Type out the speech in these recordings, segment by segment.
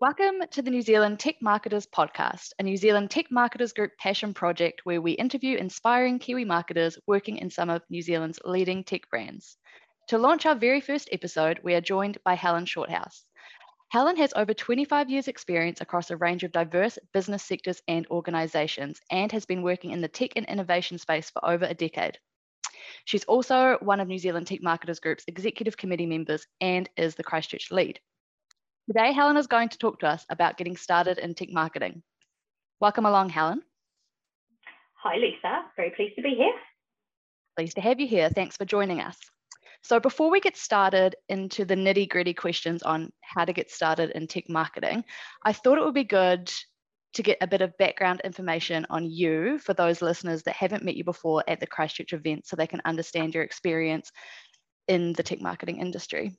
Welcome to the New Zealand Tech Marketers Podcast, a New Zealand Tech Marketers Group passion project where we interview inspiring Kiwi marketers working in some of New Zealand's leading tech brands. To launch our very first episode, we are joined by Helen Shorthouse. Helen has over 25 years' experience across a range of diverse business sectors and organisations and has been working in the tech and innovation space for over a decade. She's also one of New Zealand Tech Marketers Group's executive committee members and is the Christchurch lead. Today, Helen is going to talk to us about getting started in tech marketing. Welcome along, Helen. Hi, Lisa. Very pleased to be here. Pleased to have you here. Thanks for joining us. So, before we get started into the nitty gritty questions on how to get started in tech marketing, I thought it would be good to get a bit of background information on you for those listeners that haven't met you before at the Christchurch event so they can understand your experience in the tech marketing industry.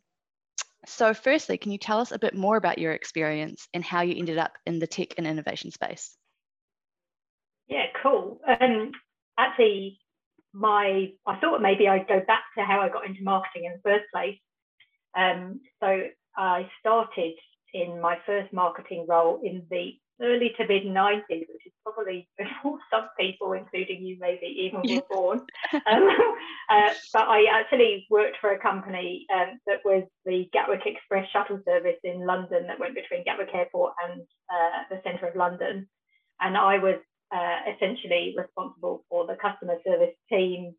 So, firstly, can you tell us a bit more about your experience and how you ended up in the tech and innovation space? Yeah, cool. Um, actually, my I thought maybe I'd go back to how I got into marketing in the first place. Um, so I started in my first marketing role in the early to mid 90s, which is probably before some people, including you, maybe even were born. Um, uh, but I actually worked for a company um, that was the Gatwick Express shuttle service in London that went between Gatwick Airport and uh, the centre of London. And I was uh, essentially responsible for the customer service team,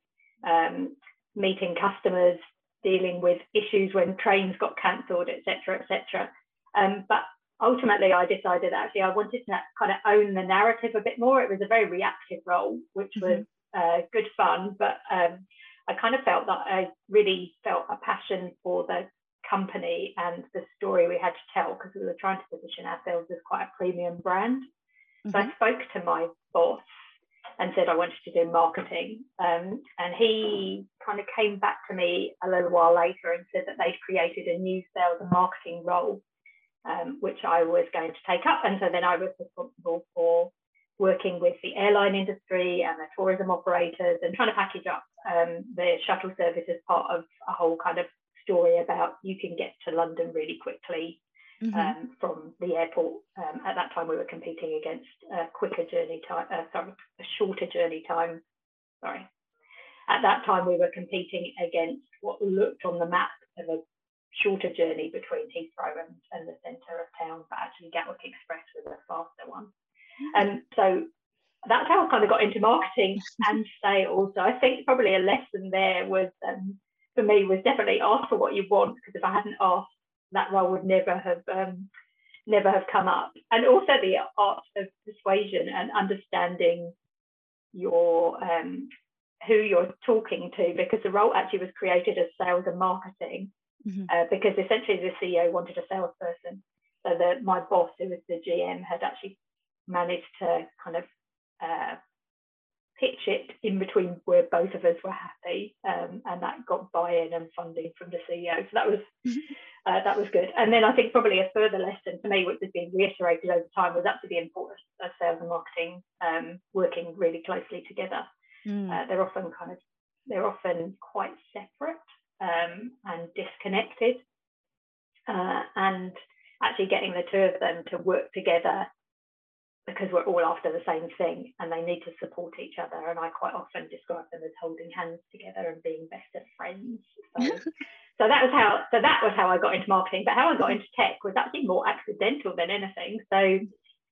um, meeting customers, dealing with issues when trains got cancelled, etc., etc. Um, but ultimately I decided actually I wanted to kind of own the narrative a bit more. It was a very reactive role, which mm-hmm. was uh, good fun, but um, I kind of felt that I really felt a passion for the company and the story we had to tell because we were trying to position ourselves as quite a premium brand. Mm-hmm. So I mm-hmm. spoke to my boss and said I wanted to do marketing. Um, and he kind of came back to me a little while later and said that they'd created a new sales and marketing role um, which I was going to take up. And so then I was responsible for working with the airline industry and the tourism operators and trying to package up um, the shuttle service as part of a whole kind of story about you can get to London really quickly mm-hmm. um, from the airport. Um, at that time, we were competing against a quicker journey time, uh, sorry, a shorter journey time. Sorry. At that time, we were competing against what looked on the map of a shorter journey between Heathrow and, and the centre of town, but actually Gatwick Express was a faster one. And mm. um, so that's how I kind of got into marketing and sales. So I think probably a lesson there was um, for me was definitely ask for what you want because if I hadn't asked, that role would never have um, never have come up. And also the art of persuasion and understanding your um, who you're talking to because the role actually was created as sales and marketing mm-hmm. uh, because essentially the CEO wanted a salesperson. So that my boss, who was the GM, had actually managed to kind of uh, pitch it in between where both of us were happy, um, and that got buy-in and funding from the CEO. So that was mm-hmm. uh, that was good. And then I think probably a further lesson for me, which has been reiterated over time, was actually the importance of sales and marketing um, working really closely together. Mm. Uh, they're often kind of they're often quite separate um, and disconnected. Uh, and actually getting the two of them to work together because we're all after the same thing and they need to support each other. And I quite often describe them as holding hands together and being best of friends. So, so that was how so that was how I got into marketing. But how I got into tech was actually more accidental than anything. So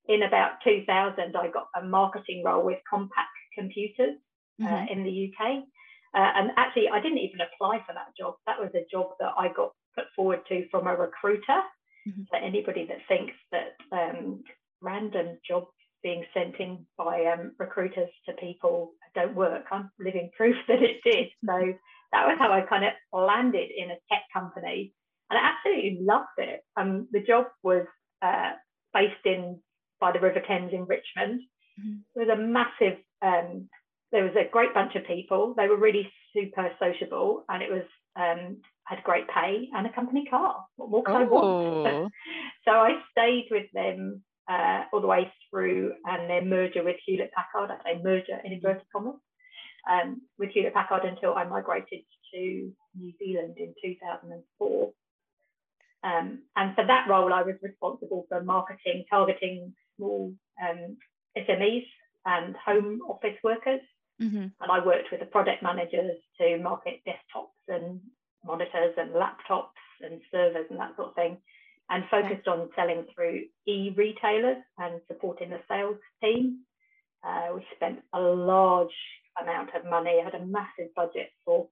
in about 2000, I got a marketing role with Compaq Computers uh, mm-hmm. in the UK. Uh, and actually, I didn't even apply for that job. That was a job that I got put forward to from a recruiter. Mm-hmm. So anybody that thinks that um, random jobs being sent in by um, recruiters to people don't work, I'm living proof that it did. So that was how I kind of landed in a tech company, and I absolutely loved it. Um, the job was uh, based in by the River Thames in Richmond. Mm-hmm. It was a massive um, there was a great bunch of people. They were really super sociable, and it was um, had great pay and a company car. What more could I want? so I stayed with them uh, all the way through, and their merger with Hewlett Packard. I say merger in inverted commas um, with Hewlett Packard until I migrated to New Zealand in 2004. Uh, Um, and for that role, I was responsible for marketing, targeting small um, SMEs and home office workers. Mm-hmm. And I worked with the product managers to market desktops and monitors and laptops and servers and that sort of thing, and focused okay. on selling through e retailers and supporting the sales team. Uh, we spent a large amount of money, had a massive budget for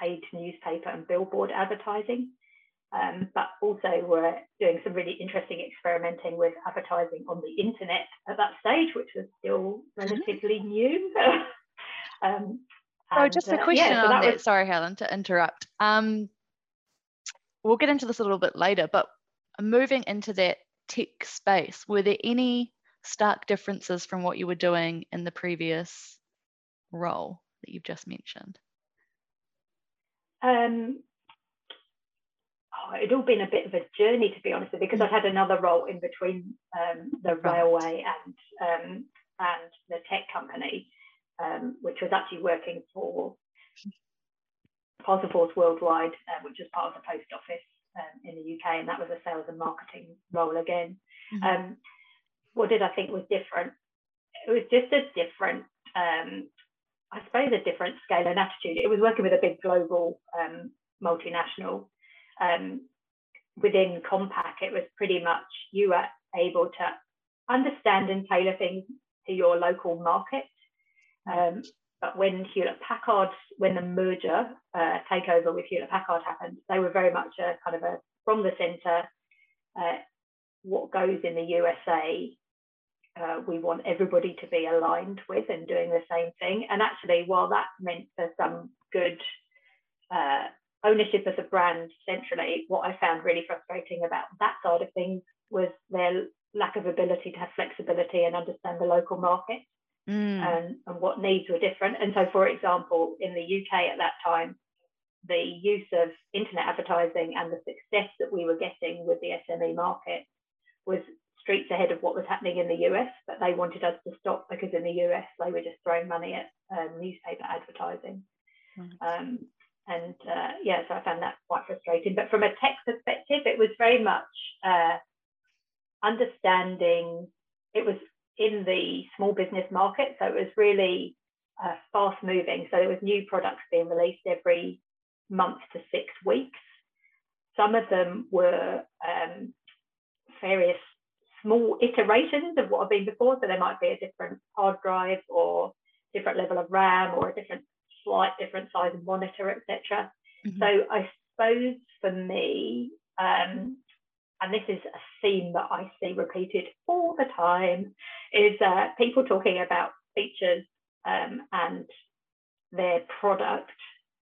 paid newspaper and billboard advertising. Um, but also we're doing some really interesting experimenting with advertising on the internet at that stage, which was still relatively new. um, oh, just a question uh, yeah, so on that. Was... Sorry, Helen, to interrupt. Um, we'll get into this a little bit later, but moving into that tech space, were there any stark differences from what you were doing in the previous role that you've just mentioned? Um, oh, it'd all been a bit of a journey, to be honest, because mm. I had another role in between um, the right. railway and um, and the tech company, um, which was actually working for Parcelforce Worldwide, uh, which was part of the post office um, in the UK, and that was a sales and marketing role again. Mm-hmm. Um, what did I think was different? It was just a different um, I suppose, a different scale and attitude. It was working with a big global um, multinational. Um, within Compaq, it was pretty much you were able to understand and tailor things to your local market. Um, but when Hewlett Packard, when the merger uh, takeover with Hewlett Packard happened, they were very much a kind of a from the centre. Uh, what goes in the USA uh, we want everybody to be aligned with and doing the same thing. And actually, while that meant for some good uh, ownership of the brand centrally, what I found really frustrating about that side of things was their lack of ability to have flexibility and understand the local market mm. and, and what needs were different. And so, for example, in the UK at that time, the use of internet advertising and the success that we were getting with the SME market was streets ahead of what was happening in the US, but they wanted us to stop because in the US they were just throwing money at um, newspaper advertising. Um, and uh, yeah, so I found that quite frustrating. But from a tech perspective, it was very much uh, understanding. It was in the small business market, so it was really uh, fast moving. So there was new products being released every month to six weeks. Some of them were um, various small iterations of what have been before. So there might be a different hard drive or different level of RAM or a different slight different size of monitor, etc. Mm-hmm. So I suppose for me, um, and this is a theme that I see repeated all the time, is uh, people talking about features um, and their product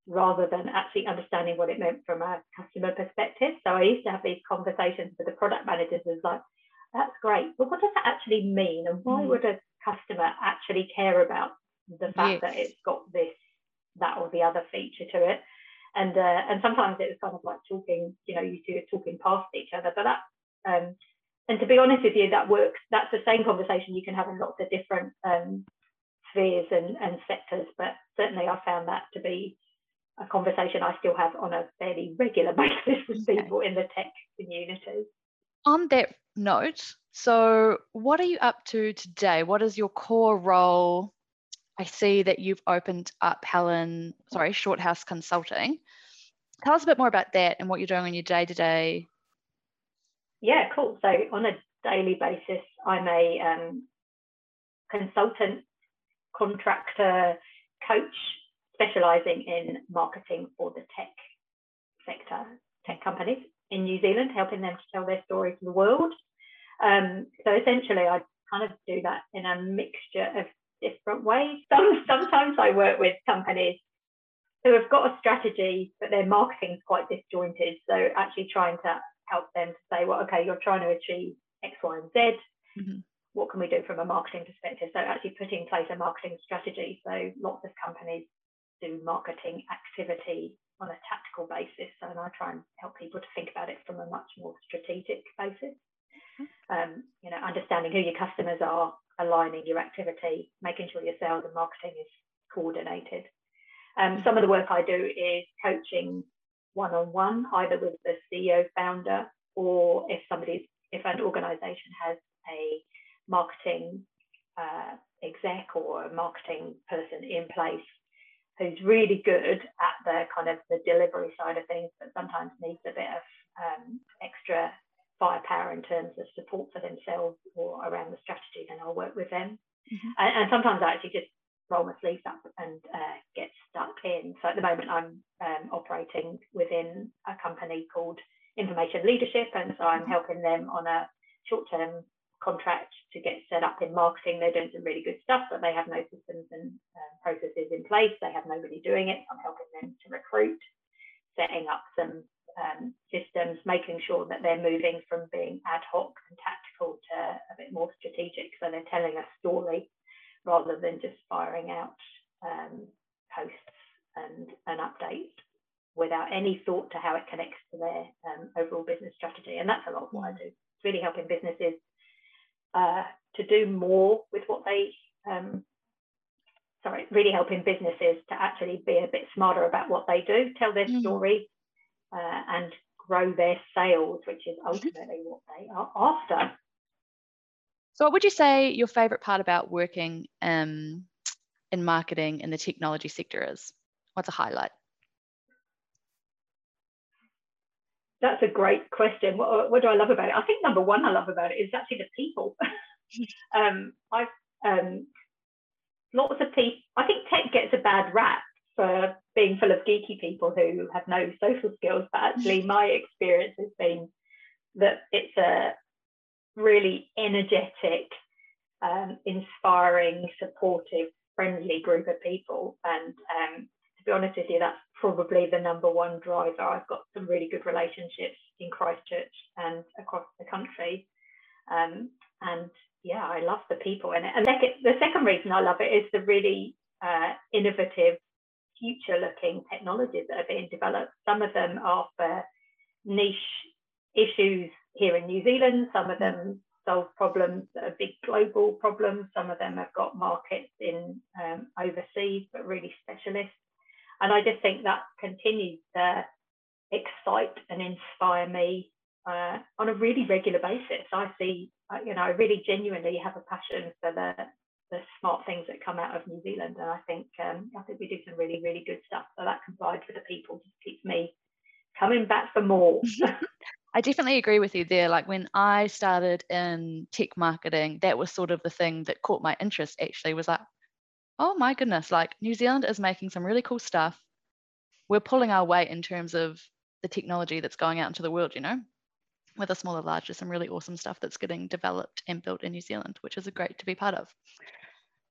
rather than actually understanding what it meant from a customer perspective. So I used to have these conversations with the product managers as like, that's great. But what does that actually mean? And why mm. would a customer actually care about the fact yes. that it's got this, that, or the other feature to it? And uh, and sometimes it was kind of like talking, you know, you two are talking past each other. But that, um, and to be honest with you, that works. That's the same conversation you can have in lots of different um, spheres and, and sectors. But certainly, I found that to be a conversation I still have on a fairly regular basis with people in the tech community on that note, so what are you up to today? What is your core role? I see that you've opened up Helen, sorry, Shorthouse Consulting. Tell us a bit more about that and what you're doing on your day to day. Yeah, cool. So on a daily basis, I'm a um, consultant, contractor, coach, specialising in marketing for the tech sector, tech companies in New Zealand, helping them to tell their story to the world. Um, so essentially, I kind of do that in a mixture of different ways. Some, sometimes I work with companies who have got a strategy, but their marketing is quite disjointed. So actually trying to help them to say, well, okay, you're trying to achieve X, Y, and Z. Mm-hmm. What can we do from a marketing perspective? So actually putting in place a marketing strategy. So lots of companies do marketing activity on a tactical basis. And I try and help people to think about it from a much more strategic basis. Mm-hmm. Um, you know, understanding who your customers are, aligning your activity, making sure your sales and marketing is coordinated. Um, some of the work I do is coaching one-on-one, either with the CEO founder or if somebody's if an organization has a marketing uh, exec or a marketing person in place who's really good at the kind of the delivery side of things, but sometimes needs a bit of um, extra firepower in terms of support for themselves or around the strategy, then I'll work with them. Mm-hmm. And, and, sometimes I actually just roll my sleeves up and uh, get stuck in. So at the moment, I'm um, operating within a company called Information Leadership, and so I'm mm-hmm. helping them on a short-term contract to get set up in marketing. They're doing some really good stuff, but they have no systems and um, processes in place. They have nobody doing it. I'm helping them to recruit, setting up some um, systems, making sure that they're moving from being ad hoc and tactical to a bit more strategic. So they're telling a story rather than just firing out um, posts and, and updates without any thought to how it connects to their um, overall business strategy. And that's a lot of what I do. It's really helping businesses uh, to do more with what they, um, sorry, really helping businesses to actually be a bit smarter about what they do, tell their mm. story, uh, and grow their sales, which is ultimately what they are after. So, what would you say your favorite part about working um, in marketing in the technology sector is? What's a highlight? That's a great question. What, what, do I love about it? I think number one I love about it is actually the people. um, I've um, lots of people. I think tech gets a bad rap for being full of geeky people who have no social skills, but actually my experience has been that it's a really energetic, um, inspiring, supportive, friendly group of people. And um, to be honest with you, that's probably the number one driver. I've got some really good relationships in Christchurch and across the country. Um, and yeah, I love the people in it. And the second reason I love it is the really uh, innovative, future looking technologies that are being developed. Some of them are for niche issues here in New Zealand, some of them solve problems that are big global problems, some of them have got markets in um, overseas, but really specialist. And I just think that continues to excite and inspire me uh, on a really regular basis. I see, uh, you know, I really genuinely have a passion for the the smart things that come out of New Zealand, and I think um, I think we do some really really good stuff. So that combined with the people just keeps me coming back for more. I definitely agree with you there. Like when I started in tech marketing, that was sort of the thing that caught my interest. Actually, was like, oh my goodness, like New Zealand is making some really cool stuff. We're pulling our weight in terms of the technology that's going out into the world, you know, whether small or large, there's some really awesome stuff that's getting developed and built in New Zealand, which is a great to be part of.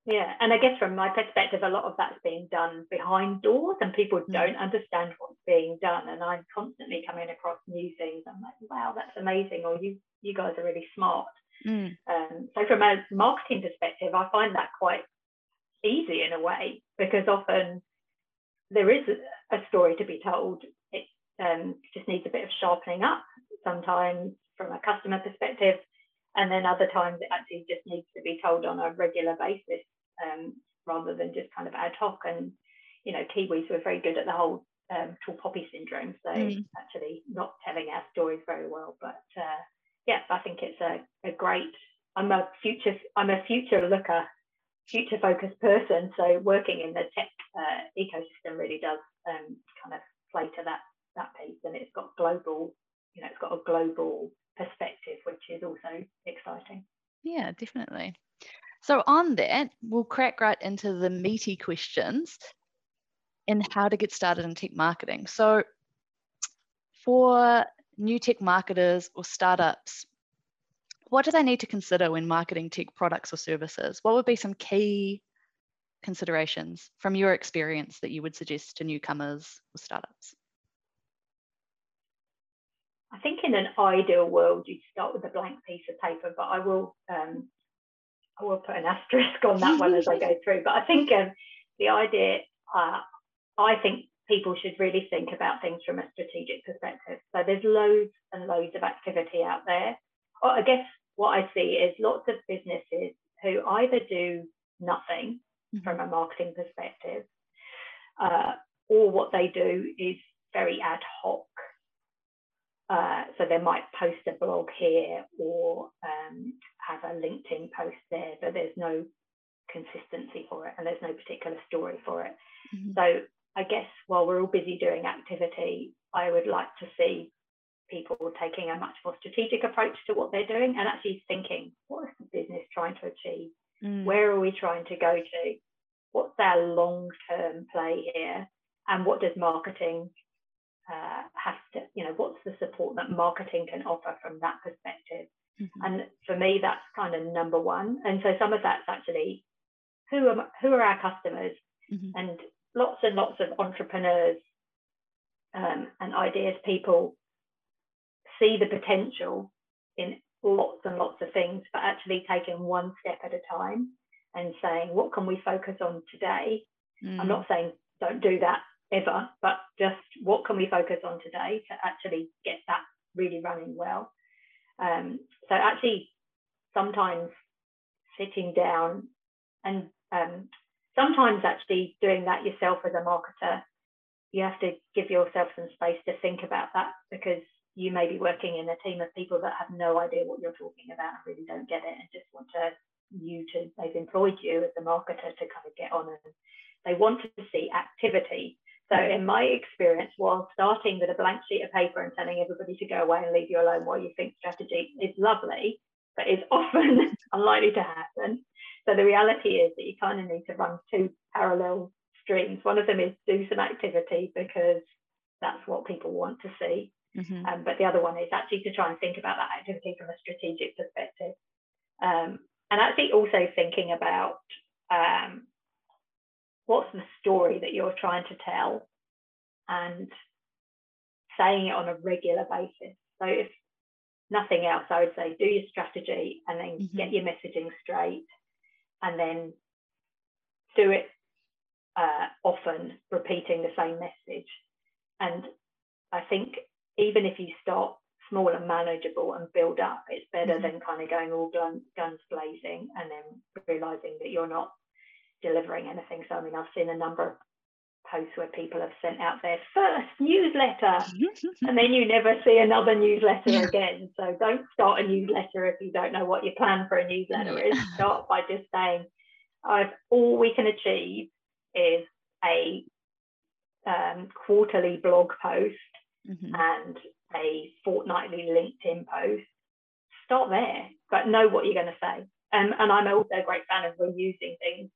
Yeah, and I guess from my perspective, a lot of that's being done behind doors, and people mm. don't understand what's being done. And I'm constantly coming across new things. I'm like, wow, that's amazing, or you you guys are really smart. Mm. Um, so from a marketing perspective, I find that quite easy in a way because often there is a, story to be told. It um, just needs a bit of sharpening up sometimes from a customer perspective, and then other times it actually just needs to be told on a regular basis um, rather than just kind of ad hoc. And you know, Kiwis were very good at the whole um, tall poppy syndrome, so mm. actually not telling our stories very well. But uh, yeah, I think it's a, a great. I'm a future. I'm a future looker future focused person. So working in the tech uh, ecosystem really does um, kind of play to that that piece, and it's got global, you know, it's got a global perspective, which is also exciting. Yeah, definitely. So on that, we'll crack right into the meaty questions in how to get started in tech marketing. So for new tech marketers or startups, what do they need to consider when marketing tech products or services? What would be some key considerations from your experience that you would suggest to newcomers or startups? I think in an ideal world, you'd start with a blank piece of paper, but I will um, I will put an asterisk on that one as I go through. But I think um, the idea, uh, I think people should really think about things from a strategic perspective. So there's loads and loads of activity out there. I guess what I see is lots of businesses who either do nothing mm-hmm. from a marketing perspective, uh, or what they do is very ad hoc. Uh, so they might post a blog here or um, have a LinkedIn post there, but there's no consistency for it and there's no particular story for it. Mm-hmm. So I guess while we're all busy doing activity, I would like to see people taking a much more strategic approach to what they're doing and actually thinking, what is the business trying to achieve? Mm. Where are we trying to go to? What's our long term play here? And what does marketing uh, have to, you know, what's the support that marketing can offer from that perspective? Mm-hmm. And for me, that's kind of number one. And so some of that's actually who are who are our customers, mm-hmm. and lots and lots of entrepreneurs um, and ideas people see the potential in lots and lots of things, but actually taking one step at a time and saying, what can we focus on today? Mm. I'm not saying don't do that ever, but just what can we focus on today to actually get that really running well? Um, so actually, sometimes sitting down and um, sometimes actually doing that yourself as a marketer, you have to give yourself some space to think about that because you may be working in a team of people that have no idea what you're talking about and really don't get it and just want to you to they've employed you as a marketer to kind of get on and they want to see activity so in my experience while starting with a blank sheet of paper and telling everybody to go away and leave you alone while you think strategy is lovely but is often unlikely to happen so the reality is that you kind of need to run two parallel streams one of them is do some activity because that's what people want to see Mm-hmm. Um, but the other one is actually to try and think about that activity from a strategic perspective. Um, and actually also thinking about um, what's the story that you're trying to tell and saying it on a regular basis. So if nothing else, I would say do your strategy and then mm-hmm. get your messaging straight and then do it uh, often, repeating the same message. And I think even if you start small and manageable and build up, it's better mm-hmm. than kind of going all guns, guns blazing and then realizing that you're not delivering anything. So, I mean, I've seen a number of posts where people have sent out their first newsletter and then you never see another newsletter again. So, don't start a newsletter if you don't know what your plan for a newsletter is. Start by just saying, all we can achieve is a um, quarterly blog post mm-hmm. and a fortnightly LinkedIn post, start there, but know what you're going to say. Um, and I'm also a great fan of reusing things.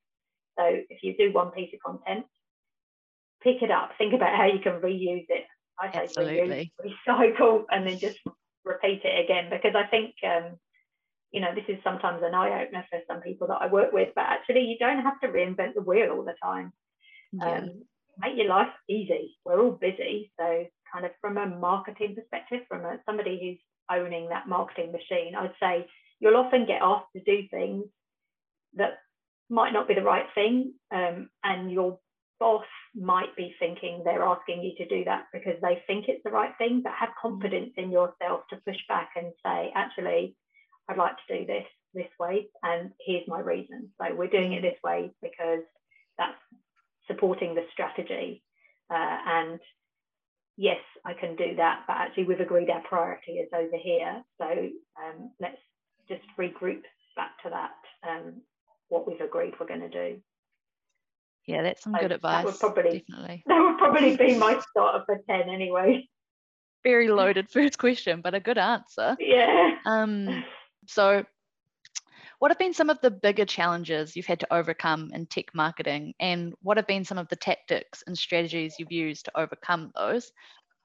So if you do one piece of content, pick it up, think about how you can reuse it. I say Absolutely. reuse, recycle, and then just repeat it again because I think um, you know this is sometimes an eye opener for some people that I work with, but actually you don't have to reinvent the wheel all the time. Yeah. Um, make your life easy. We're all busy, so kind of from a marketing perspective, from a, somebody who's owning that marketing machine, I'd say you'll often get asked to do things that might not be the right thing. Um, and your boss might be thinking they're asking you to do that because they think it's the right thing, but have confidence in yourself to push back and say, actually, I'd like to do this this way, and here's my reason. So we're doing it this way because that's supporting the strategy. Uh, and yes, I can do that, but actually we've agreed our priority is over here. So um, let's just regroup back to that, um, what we've agreed we're going to do. Yeah, that's some so good advice. That would probably, definitely. That would probably be my starter for 10 anyway. Very loaded first question, but a good answer. Yeah. Um, so what have been some of the bigger challenges you've had to overcome in tech marketing, and what have been some of the tactics and strategies you've used to overcome those?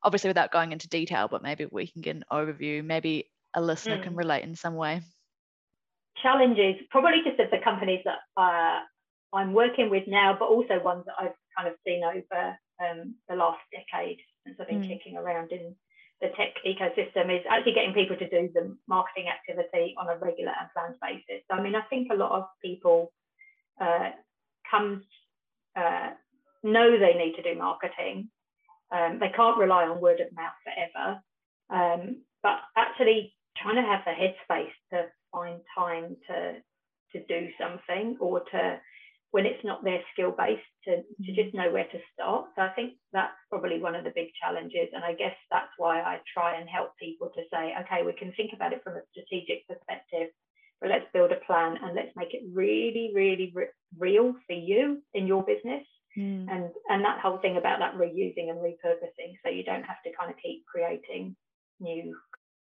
Obviously, without going into detail, but maybe we can get an overview. Maybe a listener mm. can relate in some way. Challenges, probably just of the companies that uh, I'm working with now, but also ones that I've kind of seen over um, the last decade since I've been mm. kicking around in the tech ecosystem is actually getting people to do the marketing activity on a regular and planned basis. So, I mean, I think a lot of people uh, come uh, know they need to do marketing. Um, they can't rely on word of mouth forever, um, but actually trying to have the headspace to find time to to do something or to when it's not their skill based to, to mm-hmm. just know where to start. So I think that's probably one of the big challenges. And I guess that's why I try and help people to say, okay, we can think about it from a strategic perspective, but let's build a plan and let's make it really, really re- real for you in your business. Mm. And and that whole thing about that reusing and repurposing, so you don't have to kind of keep creating new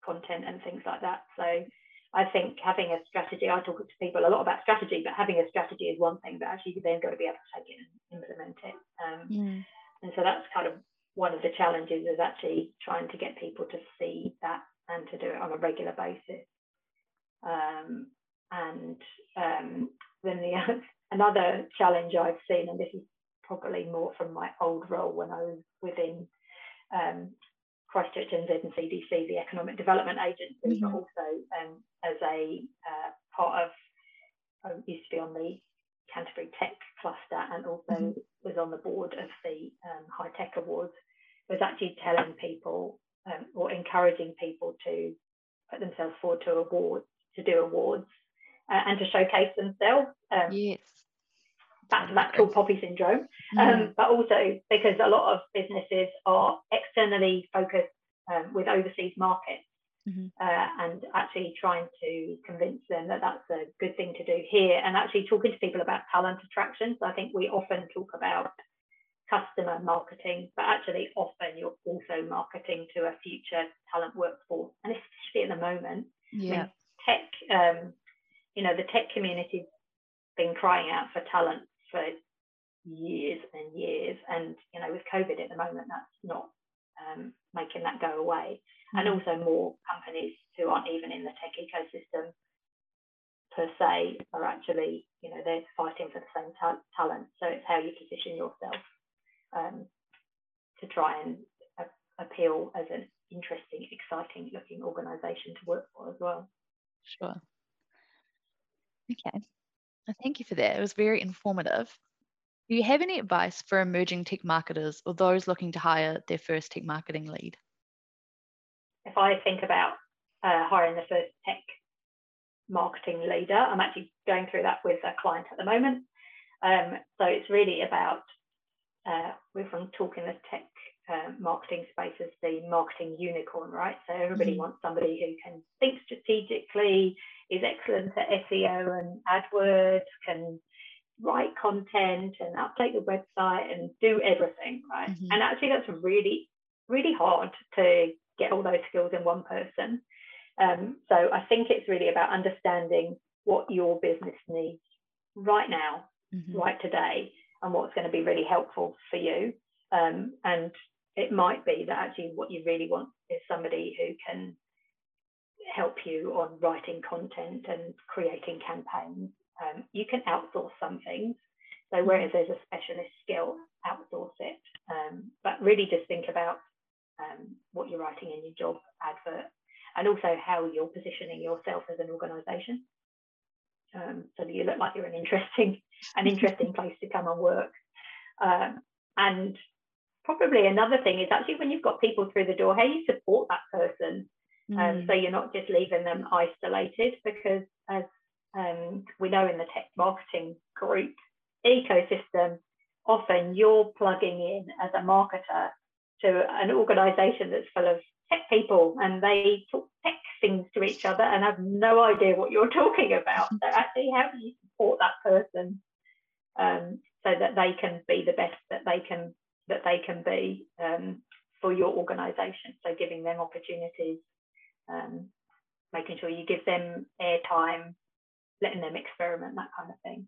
content and things like that. So I think having a strategy, I talk to people a lot about strategy, but having a strategy is one thing, but actually you've then got to be able to take it and implement it. Um, mm. And so that's kind of one of the challenges is actually trying to get people to see that and to do it on a regular basis. Um, and um, then the another challenge I've seen, and this is probably more from my old role when I was within um, Christchurch NZ and CDC, the Economic Development Agency, mm-hmm. but also um, as a uh, part of, I used to be on the Canterbury Tech Cluster and also mm-hmm. was on the board of the um, Hi-Tech Awards, was actually telling people um, or encouraging people to put themselves forward to awards, to do awards, uh, and to showcase themselves. Um, yes. That tall poppy syndrome, mm. um, but also because a lot of businesses are externally focused um, with overseas markets mm-hmm. uh, and actually trying to convince them that that's a good thing to do here and actually talking to people about talent attraction. So I think we often talk about customer marketing, but actually often you're also marketing to a future talent workforce. And especially at the moment, yeah. Tech, um, you know, the tech community's been crying out for talent for years and years. And, you know, with COVID at the moment, that's not um, making that go away and mm. also more companies who aren't even in the tech ecosystem per se are actually, you know, they're fighting for the same ta- talent. So it's how you position yourself um, to try and a- appeal as an interesting, exciting looking organisation to work for as well. Sure. Okay. Thank you for that. It was very informative. Do you have any advice for emerging tech marketers or those looking to hire their first tech marketing lead? if I think about uh, hiring the first tech marketing leader, I'm actually going through that with a client at the moment. Um, so it's really about uh, we're from talking the tech uh, marketing space as the marketing unicorn, right? So everybody mm-hmm. wants somebody who can think strategically, is excellent at SEO and AdWords, can write content and update the website and do everything, right? Mm-hmm. And actually, that's really, really hard to get all those skills in one person. Um, so I think it's really about understanding what your business needs right now, mm-hmm. right today, and what's going to be really helpful for you. Um, and it might be that actually what you really want is somebody who can help you on writing content and creating campaigns. Um, you can outsource some things. So mm-hmm. whereas there's a specialist skill, outsource it. Um, but really just think about um, what you're writing in your job advert, and also how you're positioning yourself as an organisation, um, so that you look like you're an interesting, an interesting place to come and work. Um, and probably another thing is actually when you've got people through the door, how you support that person, um, mm. so you're not just leaving them isolated, because as um, we know in the tech marketing group ecosystem, often you're plugging in as a marketer to an organization that's full of tech people and they talk tech things to each other and have no idea what you're talking about. So actually, how do you support that person um, so that they can be the best that they can that they can be um, for your organization? So giving them opportunities, um, making sure you give them airtime, letting them experiment, that kind of thing.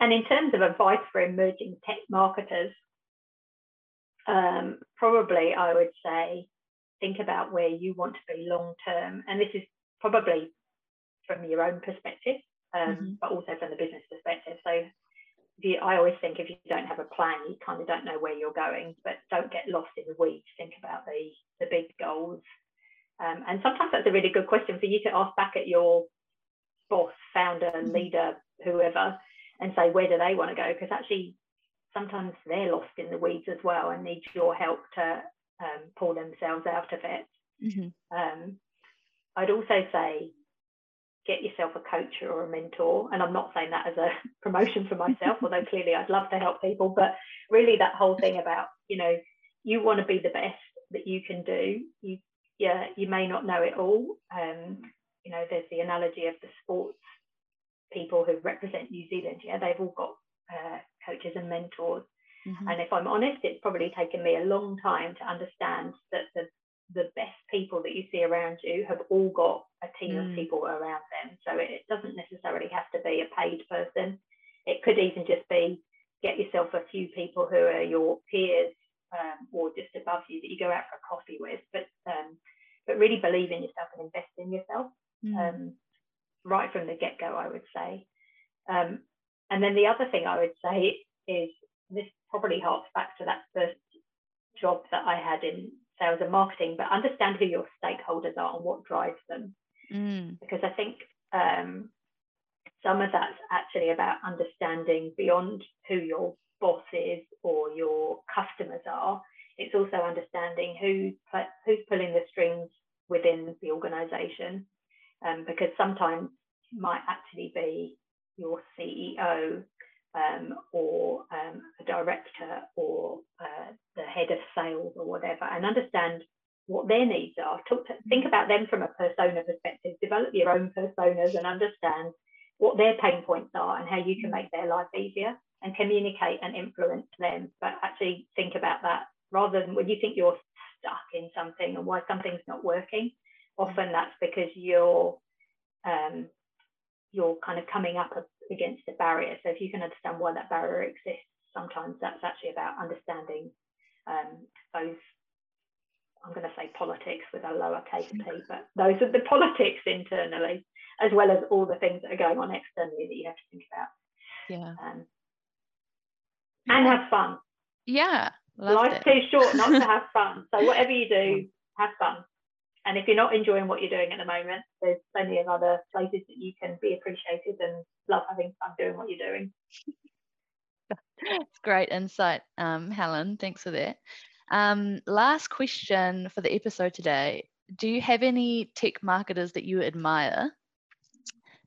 And in terms of advice for emerging tech marketers, um, probably I would say think about where you want to be long term. And this is probably from your own perspective, um, mm-hmm. but also from the business perspective. So you, I always think if you don't have a plan, you kind of don't know where you're going, but don't get lost in the weeds. Think about the, the big goals. Um, and sometimes that's a really good question for you to ask back at your boss, founder, mm-hmm. leader, whoever, and say, where do they want to go? Because actually, sometimes they're lost in the weeds as well and need your help to um, pull themselves out of it. Mm-hmm. Um, I'd also say get yourself a coach or a mentor. And I'm not saying that as a promotion for myself, although clearly I'd love to help people. But really, that whole thing about, you know, you want to be the best that you can do. You, yeah, you may not know it all. Um, you know, there's the analogy of the sports people who represent New Zealand. Yeah, they've all got uh, coaches and mentors. Mm-hmm. And if I'm honest, it's probably taken me a long time to understand that the the best people that you see around you have all got a team mm. of people around them. So it, doesn't necessarily have to be a paid person. It could even just be get yourself a few people who are your peers um, or just above you that you go out for a coffee with. But um, but really believe in yourself and invest in yourself mm. um, right from the get go. I would say. Um, and then the other thing I would say is this probably harks back to that first job that I had in sales and marketing, but understand who your stakeholders are and what drives them. Mm. Because I think um, some of that's actually about understanding beyond who your boss is or your customers are. It's also understanding who's who's pulling the strings within the organisation, um, because sometimes it might actually be your CEO um, or um, a director or uh, the head of sales or whatever, and understand what their needs are. Talk to, think about them from a persona perspective. Develop your own personas and understand what their pain points are and how you can make their life easier and communicate and influence them. But actually think about that rather than when you think you're stuck in something and why something's not working. Often that's because you're um, you're kind of coming up against a barrier. So if you can understand why that barrier exists, sometimes that's actually about understanding um, those. I'm going to say politics with a lowercase p, but those are the politics internally, as well as all the things that are going on externally that you have to think about. Yeah. Um, and have fun. Yeah. Life's it. too short not to have fun. So whatever you do, have fun. And if you're not enjoying what you're doing at the moment, there's plenty of other places that you can be appreciated and love having fun doing what you're doing. It's great insight, um, Helen. Thanks for that. Um, last question for the episode today. Do you have any tech marketers that you admire?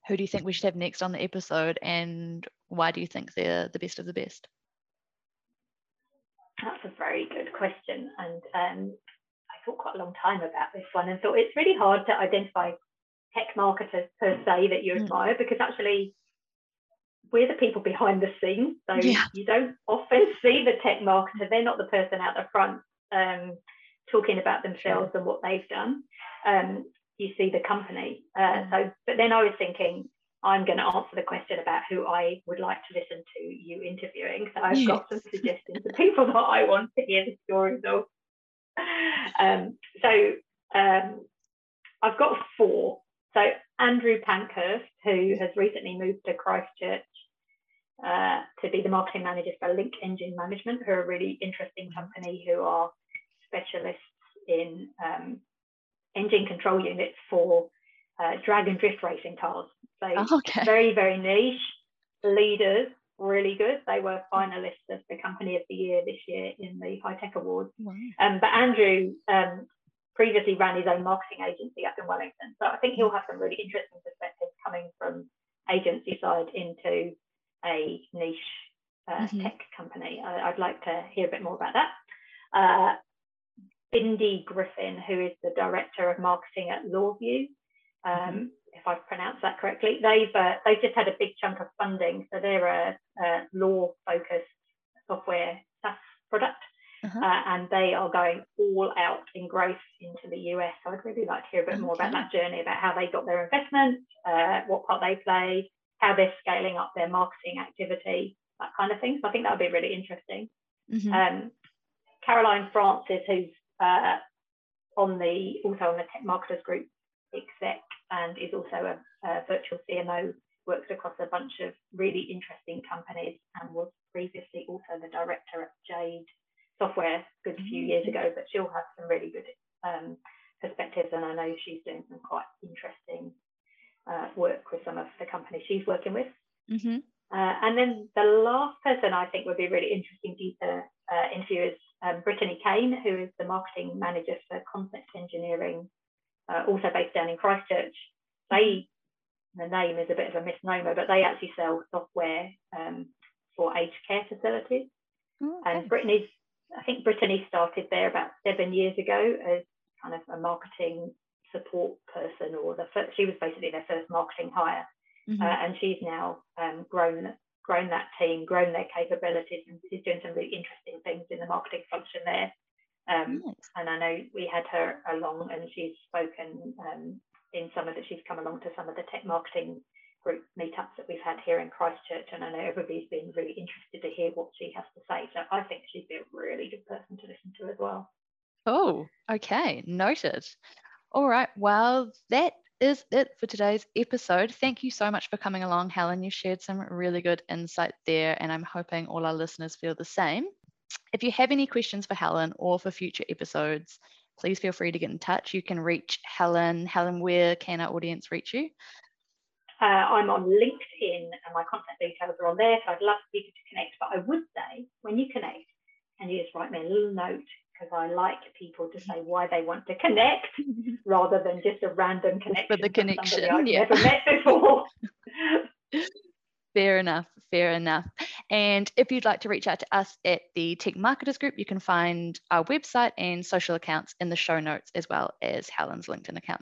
Who do you think we should have next on the episode, and why do you think they're the best of the best? That's a very good question, and um, thought quite a long time about this one and thought it's really hard to identify tech marketers per se that you mm. admire because actually we're the people behind the scenes. So yeah. you don't often see the tech marketer. They're not the person out the front um, talking about themselves and what they've done. Um, you see the company. Uh, mm. So, but then I was thinking, I'm going to answer the question about who I would like to listen to you interviewing. So I've yes. got some suggestions of people that I want to hear the stories of. um, so um, I've got four. So Andrew Pankhurst, who has recently moved to Christchurch uh, to be the marketing manager for Link Engine Management, who are a really interesting company who are specialists in um, engine control units for uh, drag and drift racing cars. So oh, okay. very, very niche leaders really good. They were finalists of the Company of the Year this year in the Hi-Tech Awards. Wow. Um, but Andrew um, previously ran his own marketing agency up in Wellington. So I think he'll have some really interesting perspectives coming from agency side into a niche uh, mm-hmm. tech company. I, would like to hear a bit more about that. Uh, Bindi Griffin, who is the director of marketing at LawVu. Um, mm-hmm if I've pronounced that correctly. They've uh, they've just had a big chunk of funding, so they're a, a law-focused software SaaS product, uh-huh. uh, and they are going all out in growth into the US. So I'd really like to hear a bit okay. more about that journey, about how they got their investment, uh, what part they play, how they're scaling up their marketing activity, that kind of thing. So I think that would be really interesting. Mm-hmm. Um, Caroline Francis, who's uh, on the also on the Tech Marketers Group exec and is also a, a, virtual CMO, works across a bunch of really interesting companies and was previously also the director at Jade Software a good few years ago, but she'll have some really good um, perspectives and I know she's doing some quite interesting uh, work with some of the companies she's working with. Mm-hmm. Uh, and then the last person I think would be really interesting to uh, interview is um, Brittany Kane, who is the marketing manager for concept engineering uh, also based down in Christchurch, they the name is a bit of a misnomer, but they actually sell software um, for aged care facilities. Oh, okay. And Brittany's, I think Brittany started there about seven years ago as kind of a marketing support person, or the first, she was basically their first marketing hire, mm-hmm. uh, and she's now um, grown grown that team, grown their capabilities, and is doing some really interesting things in the marketing function there. Um, nice. And I know we had her along, and she's spoken um, in some of the. She's come along to some of the tech marketing group meetups that we've had here in Christchurch, and I know everybody's been really interested to hear what she has to say. So I think she'd be a really good person to listen to as well. Oh, okay, noted. All right, well, that is it for today's episode. Thank you so much for coming along, Helen. You shared some really good insight there, and I'm hoping all our listeners feel the same. If you have any questions for Helen or for future episodes, please feel free to get in touch. You can reach Helen. Helen, where can our audience reach you? Uh, I'm on LinkedIn and my contact details are on there. So I'd love people to connect. But I would say when you connect, and you just write me a little note because I like people to say why they want to connect rather than just a random connection. For the connection, I've yeah. never met before. Fair enough, fair enough. And if you'd like to reach out to us at the Tech Marketers Group, you can find our website and social accounts in the show notes as well as Helen's LinkedIn account.